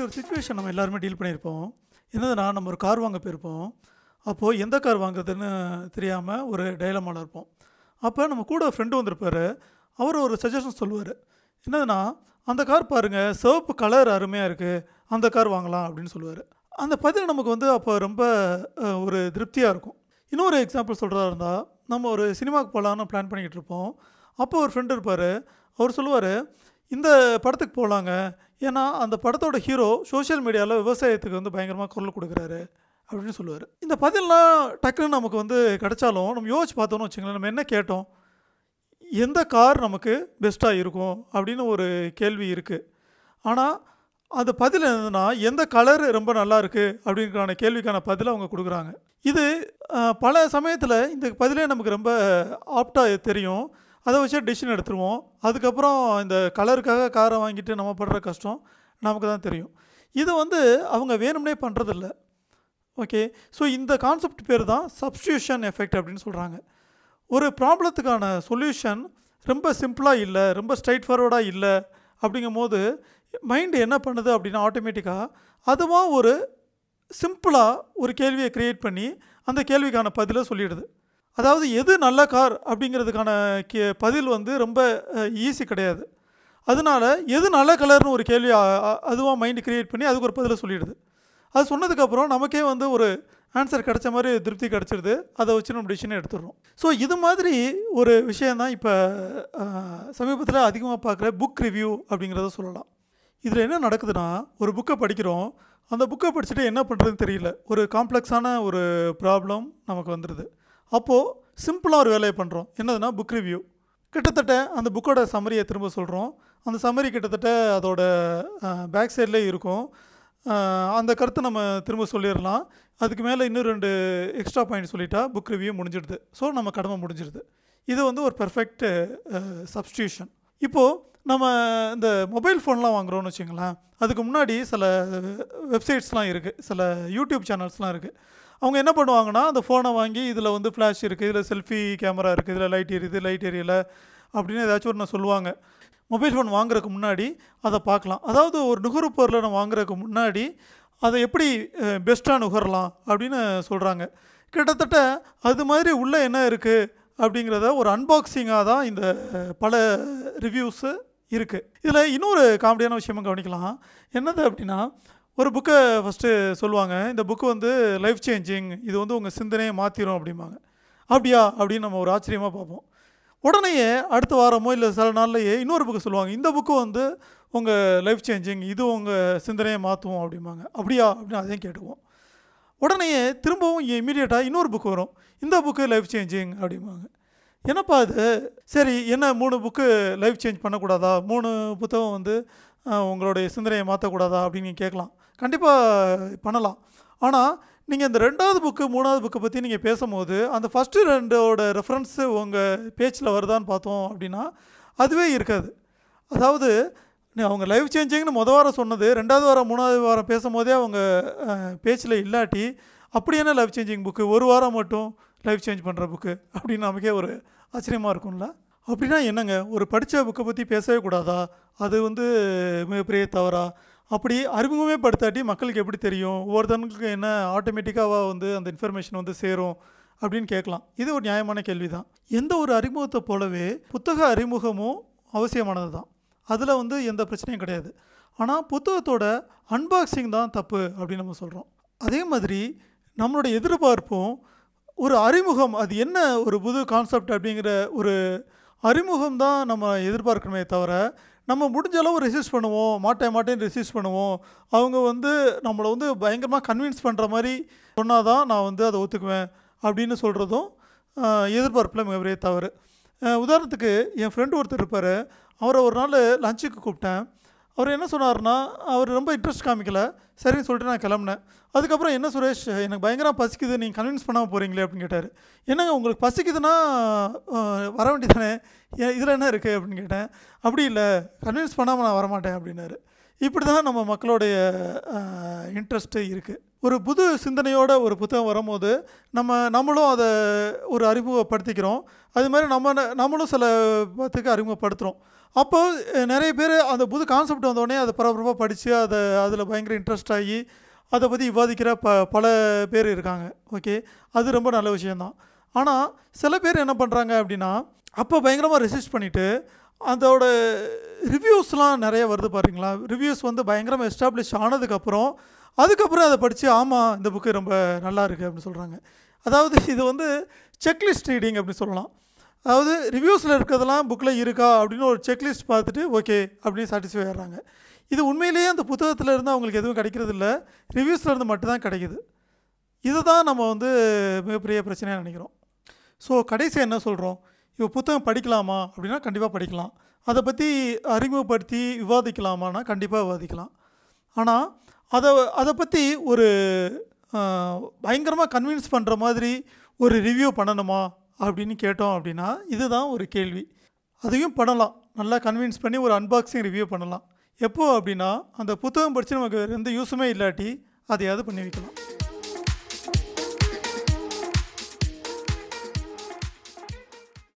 இப்படி ஒரு சுச்சுவேஷன் நம்ம எல்லாருமே டீல் பண்ணியிருப்போம். என்னதுன்னா நம்ம ஒரு கார் வாங்க போயிருப்போம். அப்போது எந்த கார் வாங்குறதுன்னு தெரியாமல் ஒரு டைலமாவில் இருப்போம். அப்போ நம்ம கூட ஃப்ரெண்டு வந்திருப்பார். அவர் ஒரு சஜஷன் சொல்லுவார். என்னதுன்னா அந்த கார் பாருங்கள் சிவப்பு கலர் அருமையாக இருக்குது அந்த கார் வாங்கலாம் அப்படின்னு சொல்லுவார். அந்த பதில் நமக்கு வந்து அப்போ ரொம்ப ஒரு திருப்தியாக இருக்கும். இன்னொரு எக்ஸாம்பிள் சொல்கிறதா இருந்தால் நம்ம ஒரு சினிமாவுக்கு போகலான்னு பிளான் பண்ணிக்கிட்டு இருப்போம். அப்போ ஒரு ஃப்ரெண்டு இருப்பார். அவர் சொல்லுவார் இந்த படத்துக்கு போகலாங்க ஏன்னா அந்த படத்தோட ஹீரோ சோஷியல் மீடியாவில் விவசாயத்துக்கு வந்து பயங்கரமாக குரல் கொடுக்குறாரு அப்படின்னு சொல்லுவார். இந்த பதிலெலாம் டக்குன்னு நமக்கு வந்து கிடைச்சாலும் நம்ம யோசிச்சு பார்த்தோன்னு வச்சுங்களேன் நம்ம என்ன கேட்டோம்? எந்த கார் நமக்கு பெஸ்ட்டாக இருக்கும் அப்படின்னு ஒரு கேள்வி இருக்குது ஆனால் அந்த பதில் என்னதுன்னா எந்த கலர் ரொம்ப நல்லா இருக்குது அப்படிங்கிறான கேள்விக்கான பதிலை அவங்க கொடுக்குறாங்க. இது பல சமயத்தில் இந்த பதிலே நமக்கு ரொம்ப ஆப்டாக தெரியும். அதை வச்சு டிசிஷன் எடுத்துருவோம். அதுக்கப்புறம் இந்த கலருக்காக காரை வாங்கிட்டு நம்ம படுற கஷ்டம் நமக்கு தான் தெரியும். இது வந்து அவங்க வேணும்னே பண்ணுறதில்ல ஓகே ஸோ இந்த கான்செப்ட் பேர் தான் சப்ஸ்டியூஷன் எஃபெக்ட் அப்படின்னு சொல்கிறாங்க ஒரு ப்ராப்ளத்துக்கான சொல்யூஷன் ரொம்ப சிம்பிளாக இல்லை ரொம்ப ஸ்ட்ரைட் ஃபார்வர்டாக இல்லை அப்படிங்கும் போது மைண்டு என்ன பண்ணுது அப்படின்னா ஆட்டோமேட்டிக்காக அதுவாக ஒரு சிம்பிளாக ஒரு கேள்வியை க்ரியேட் பண்ணி அந்த கேள்விக்கான பதிலை சொல்லிடுது. அதாவது எது நல்ல கார் அப்படிங்கிறதுக்கான கே பதில் வந்து ரொம்ப ஈஸி கிடையாது. அதனால எது நல்ல கலர்னு ஒரு கேள்வி அதுவாக மைண்டு க்ரியேட் பண்ணி அதுக்கு ஒரு பதிலை சொல்லிடுது. அது சொன்னதுக்கப்புறம் நமக்கே வந்து ஒரு ஆன்சர் கிடைச்ச மாதிரி திருப்தி கிடச்சிருது. அதை வச்சு நம்ம டிசிஷனை எடுத்துடுறோம். ஸோ இது மாதிரி ஒரு விஷயந்தான் இப்போ சமீபத்தில் அதிகமாக பார்க்குற புக் ரிவ்யூ அப்படிங்கிறத சொல்லலாம். இதில் என்ன நடக்குதுன்னா ஒரு புக்கை படிக்கிறோம். அந்த புக்கை படிச்சுட்டு என்ன பண்ணுறதுன்னு தெரியல. ஒரு காம்ப்ளெக்ஸான ஒரு ப்ராப்ளம் நமக்கு வந்துடுது அப்போது சிம்பிளாக ஒரு வேலையை பண்ணுறோம் என்னதுன்னா புக் ரிவ்யூ கிட்டத்தட்ட அந்த புக்கோட சம்மரியை திரும்ப சொல்கிறோம் அந்த சம்மரி கிட்டத்தட்ட அதோட பேக் சைட்லேயே இருக்கும். அந்த கருத்தை நம்ம திரும்ப சொல்லிடலாம். அதுக்கு மேலே இன்னும் ரெண்டு எக்ஸ்ட்ரா பாயிண்ட் சொல்லிட்டா புக் ரிவ்யூ முடிஞ்சிடுது. ஸோ நம்ம கடமை முடிஞ்சிடுது. இது வந்து ஒரு பெர்ஃபெக்ட் சப்ஸ்டியூஷன் இப்போது நம்ம இந்த மொபைல் ஃபோன்லாம் வாங்குறோம்னு வச்சுங்களேன் அதுக்கு முன்னாடி சில வெப்சைட்ஸ்லாம் இருக்குது சில யூடியூப் சேனல்ஸ்லாம் இருக்குது அவங்க என்ன பண்ணுவாங்கன்னா அந்த ஃபோனை வாங்கி இதில் வந்து ஃப்ளாஷ் இருக்குது இதில் செல்ஃபி கேமரா இருக்குது இதில் லைட் எரியுது லைட் எரியலை அப்படின்னு ஏதாச்சும் ஒன்று சொல்லுவாங்க. மொபைல் ஃபோன் வாங்குறதுக்கு முன்னாடி அதை பார்க்கலாம். அதாவது ஒரு நுகர்பொருளை நம்ம வாங்குறதுக்கு முன்னாடி அதை எப்படி பெஸ்ட்டாக நுகரலாம் அப்படின்னு சொல்கிறாங்க கிட்டத்தட்ட அது மாதிரி உள்ளே என்ன இருக்குது அப்படிங்கிறத ஒரு அன்பாக்சிங்காக தான் இந்த பல ரிவ்யூஸு இருக்குது இதில் இன்னொரு காமெடியான விஷயமும் கவனிக்கலாம். என்னது அப்படின்னா ஒரு புக்கை ஃபஸ்ட்டு சொல்லுவாங்க. இந்த புக்கு வந்து லைஃப் சேஞ்சிங் இது வந்து உங்கள் சிந்தனையை மாற்றிடும் அப்படிம்பாங்க. அப்படியா? அப்படின்னு நம்ம ஒரு ஆச்சரியமாக பார்ப்போம். உடனேயே அடுத்த வாரமோ இல்லை சில நாள்லையே இன்னொரு புக்கு சொல்லுவாங்க. இந்த புக்கு வந்து உங்கள் லைஃப் சேஞ்சிங் இது உங்கள் சிந்தனையை மாற்றுவோம் அப்படிம்பாங்க. அப்படியா? அப்படின்னு அதையும் கேட்டுக்குவோம். உடனேயே திரும்பவும் இமீடியட்டாக இன்னொரு புக்கு வரும். இந்த புக்கு லைஃப் சேஞ்சிங் அப்படிம்பாங்க. என்னப்பா இது? சரி என்ன மூணு புக்கு லைஃப் சேஞ்ச் பண்ணக்கூடாதா? மூணு புத்தகம் வந்து உங்களுடைய சிந்தனையை மாற்றக்கூடாதா அப்படின்னு நீங்கள் கேட்கலாம். கண்டிப்பாக பண்ணலாம். ஆனால் நீங்கள் இந்த ரெண்டாவது புக்கு மூணாவது புக்கை பற்றி நீங்கள் பேசும்போது அந்த ஃபஸ்ட்டு ரெண்டோட ரெஃபரன்ஸு உங்கள் பேச்சில் வருதான்னு பார்த்தோம் அப்படின்னா அதுவே இருக்காது. அதாவது அவங்க லைஃப் சேஞ்சிங்னு மொதல் வாரம் சொன்னது ரெண்டாவது வாரம் மூணாவது வாரம் பேசும்போதே அவங்க பேச்சில் இல்லாட்டி அப்படி என்ன லைஃப் சேஞ்சிங் புக்கு ஒரு வாரம் மட்டும் லைஃப் சேஞ்ச் பண்ணுற புக்கு அப்படின்னு நமக்கே ஒரு ஆச்சரியமாக இருக்கும்ல? அப்படின்னா என்னங்க? ஒரு படித்த புக்கை பற்றி பேசவே கூடாதா? அது வந்து மிகப்பெரிய தவறா? அப்படி அறிமுகமே படுத்தாட்டி மக்களுக்கு எப்படி தெரியும்? ஒவ்வொருத்தவங்களுக்கு என்ன ஆட்டோமேட்டிக்காக வந்து அந்த இன்ஃபர்மேஷன் வந்து சேரும் அப்படின்னு கேட்கலாம். இது ஒரு நியாயமான கேள்வி தான் எந்த ஒரு அறிமுகத்தை போலவே புத்தக அறிமுகமும் அவசியமானது தான் அதில் வந்து எந்த பிரச்சனையும் கிடையாது. ஆனால் புத்தகத்தோட அன்பாக்சிங் தான் தப்பு அப்படின்னு நம்ம சொல்கிறோம் அதே மாதிரி நம்மளோட எதிர்பார்ப்பும் ஒரு அறிமுகம் அது என்ன ஒரு புது கான்செப்ட் அப்படிங்கிற ஒரு அறிமுகம் தான் நம்ம எதிர்பார்க்கணுமே தவிர நம்ம முடிஞ்ச அளவு ரெசிஸ்ட் பண்ணுவோம் மாட்டேன் மாட்டேன்னு ரெசிஸ்ட் பண்ணுவோம். அவங்க வந்து நம்மளை வந்து பயங்கரமாக கன்வின்ஸ் பண்ணுற மாதிரி சொன்னால் தான் நான் வந்து அதை ஒத்துக்குவேன் அப்படின்னு சொல்கிறதும் எதிர்பார்ப்பில் மிகப்பெரிய தவறு. உதாரணத்துக்கு என் ஃப்ரெண்டு ஒருத்தர் இருப்பார். அவரை ஒரு நாள் லஞ்சுக்கு கூப்பிட்டேன். அவர் என்ன சொன்னார்னா அவர் ரொம்ப இன்ட்ரெஸ்ட் காமிக்கல. சரின்னு சொல்லிட்டு நான் கிளம்புனேன். அதுக்கப்புறம் என்ன சுரேஷ் எனக்கு பயங்கரம் பசிக்குது நீங்கள் கன்வின்ஸ் பண்ணாமல் போகிறீங்களே அப்படின்னு கேட்டார். என்னங்க உங்களுக்கு பசிக்குதுன்னா வர வேண்டியதானே இதில் என்ன இருக்குது அப்படின்னு கேட்டேன். அப்படி இல்லை கன்வின்ஸ் பண்ணாமல் நான் வரமாட்டேன் அப்படின்னாரு. இப்படி தான் நம்ம மக்களுடைய இன்ட்ரெஸ்ட்டு இருக்குது ஒரு புது சிந்தனையோட ஒரு புத்தகம் வரும்போது நம்ம நம்மளும் அதை ஒரு அறிமுகப்படுத்திக்கிறோம். அது மாதிரி நம்ம நம்மளும் சில பத்துக்கு அறிமுகப்படுத்துகிறோம் அப்போது நிறைய பேர் அந்த புது கான்செப்ட் வந்தோடனே அதை பரபரப்பாக படித்து அதை அதில் பயங்கர இன்ட்ரெஸ்ட் ஆகி அதை பற்றி விவாதிக்கிற ப பல பேர் இருக்காங்க. ஓகே? அது ரொம்ப நல்ல விஷயந்தான் ஆனால் சில பேர் என்ன பண்ணுறாங்க அப்படின்னா அப்போ பயங்கரமாக ரெசிஸ்ட் பண்ணிவிட்டு அதோட ரிவ்யூஸ்லாம் நிறைய வருது பாருங்களா ரிவ்யூஸ் வந்து பயங்கரமாக எஸ்டாப்ளிஷ் ஆனதுக்கப்புறம் அதுக்கப்புறம் அதை படித்து ஆமாம் இந்த புக்கு ரொம்ப நல்லா இருக்குது அப்படின்னு சொல்கிறாங்க அதாவது இது வந்து செக்லிஸ்ட் ரீடிங் அப்படின்னு சொல்லலாம். அதாவது ரிவ்யூஸில் இருக்கிறதெல்லாம் புக்கில் இருக்கா அப்படின்னு ஒரு செக்லிஸ்ட் பார்த்துட்டு ஓகே அப்படின்னு சாட்டிஸ்ஃபை ஆகிறாங்க இது உண்மையிலேயே அந்த புத்தகத்தில் இருந்து அவங்களுக்கு எதுவும் கிடைக்கிறது இல்லை. ரிவ்யூஸில் இருந்து மட்டும்தான் கிடைக்குது. இதை தான் நம்ம வந்து மிகப்பெரிய பிரச்சனையாக நினைக்கிறோம். ஸோ கடைசி என்ன சொல்கிறோம் இப்போ புத்தகம் படிக்கலாமா? அப்படின்னா கண்டிப்பாக படிக்கலாம். அதை பற்றி அறிமுகப்படுத்தி விவாதிக்கலாமான்னா கண்டிப்பாக விவாதிக்கலாம். ஆனால் அதை அதை பற்றி ஒரு பயங்கரமாக கன்வின்ஸ் பண்ணுற மாதிரி ஒரு ரிவ்யூ பண்ணணுமா அப்படின்னு கேட்டோம் அப்படின்னா இதுதான் ஒரு கேள்வி. அதையும் பண்ணலாம். நல்லா கன்வின்ஸ் பண்ணி ஒரு அன்பாக்சிங் ரிவ்யூ பண்ணலாம். எப்போது அப்படின்னா அந்த புத்தகம் படித்து நமக்கு வேறு எந்த யூஸுமே இல்லாட்டி அதையாவது பண்ணி வைக்கலாம்.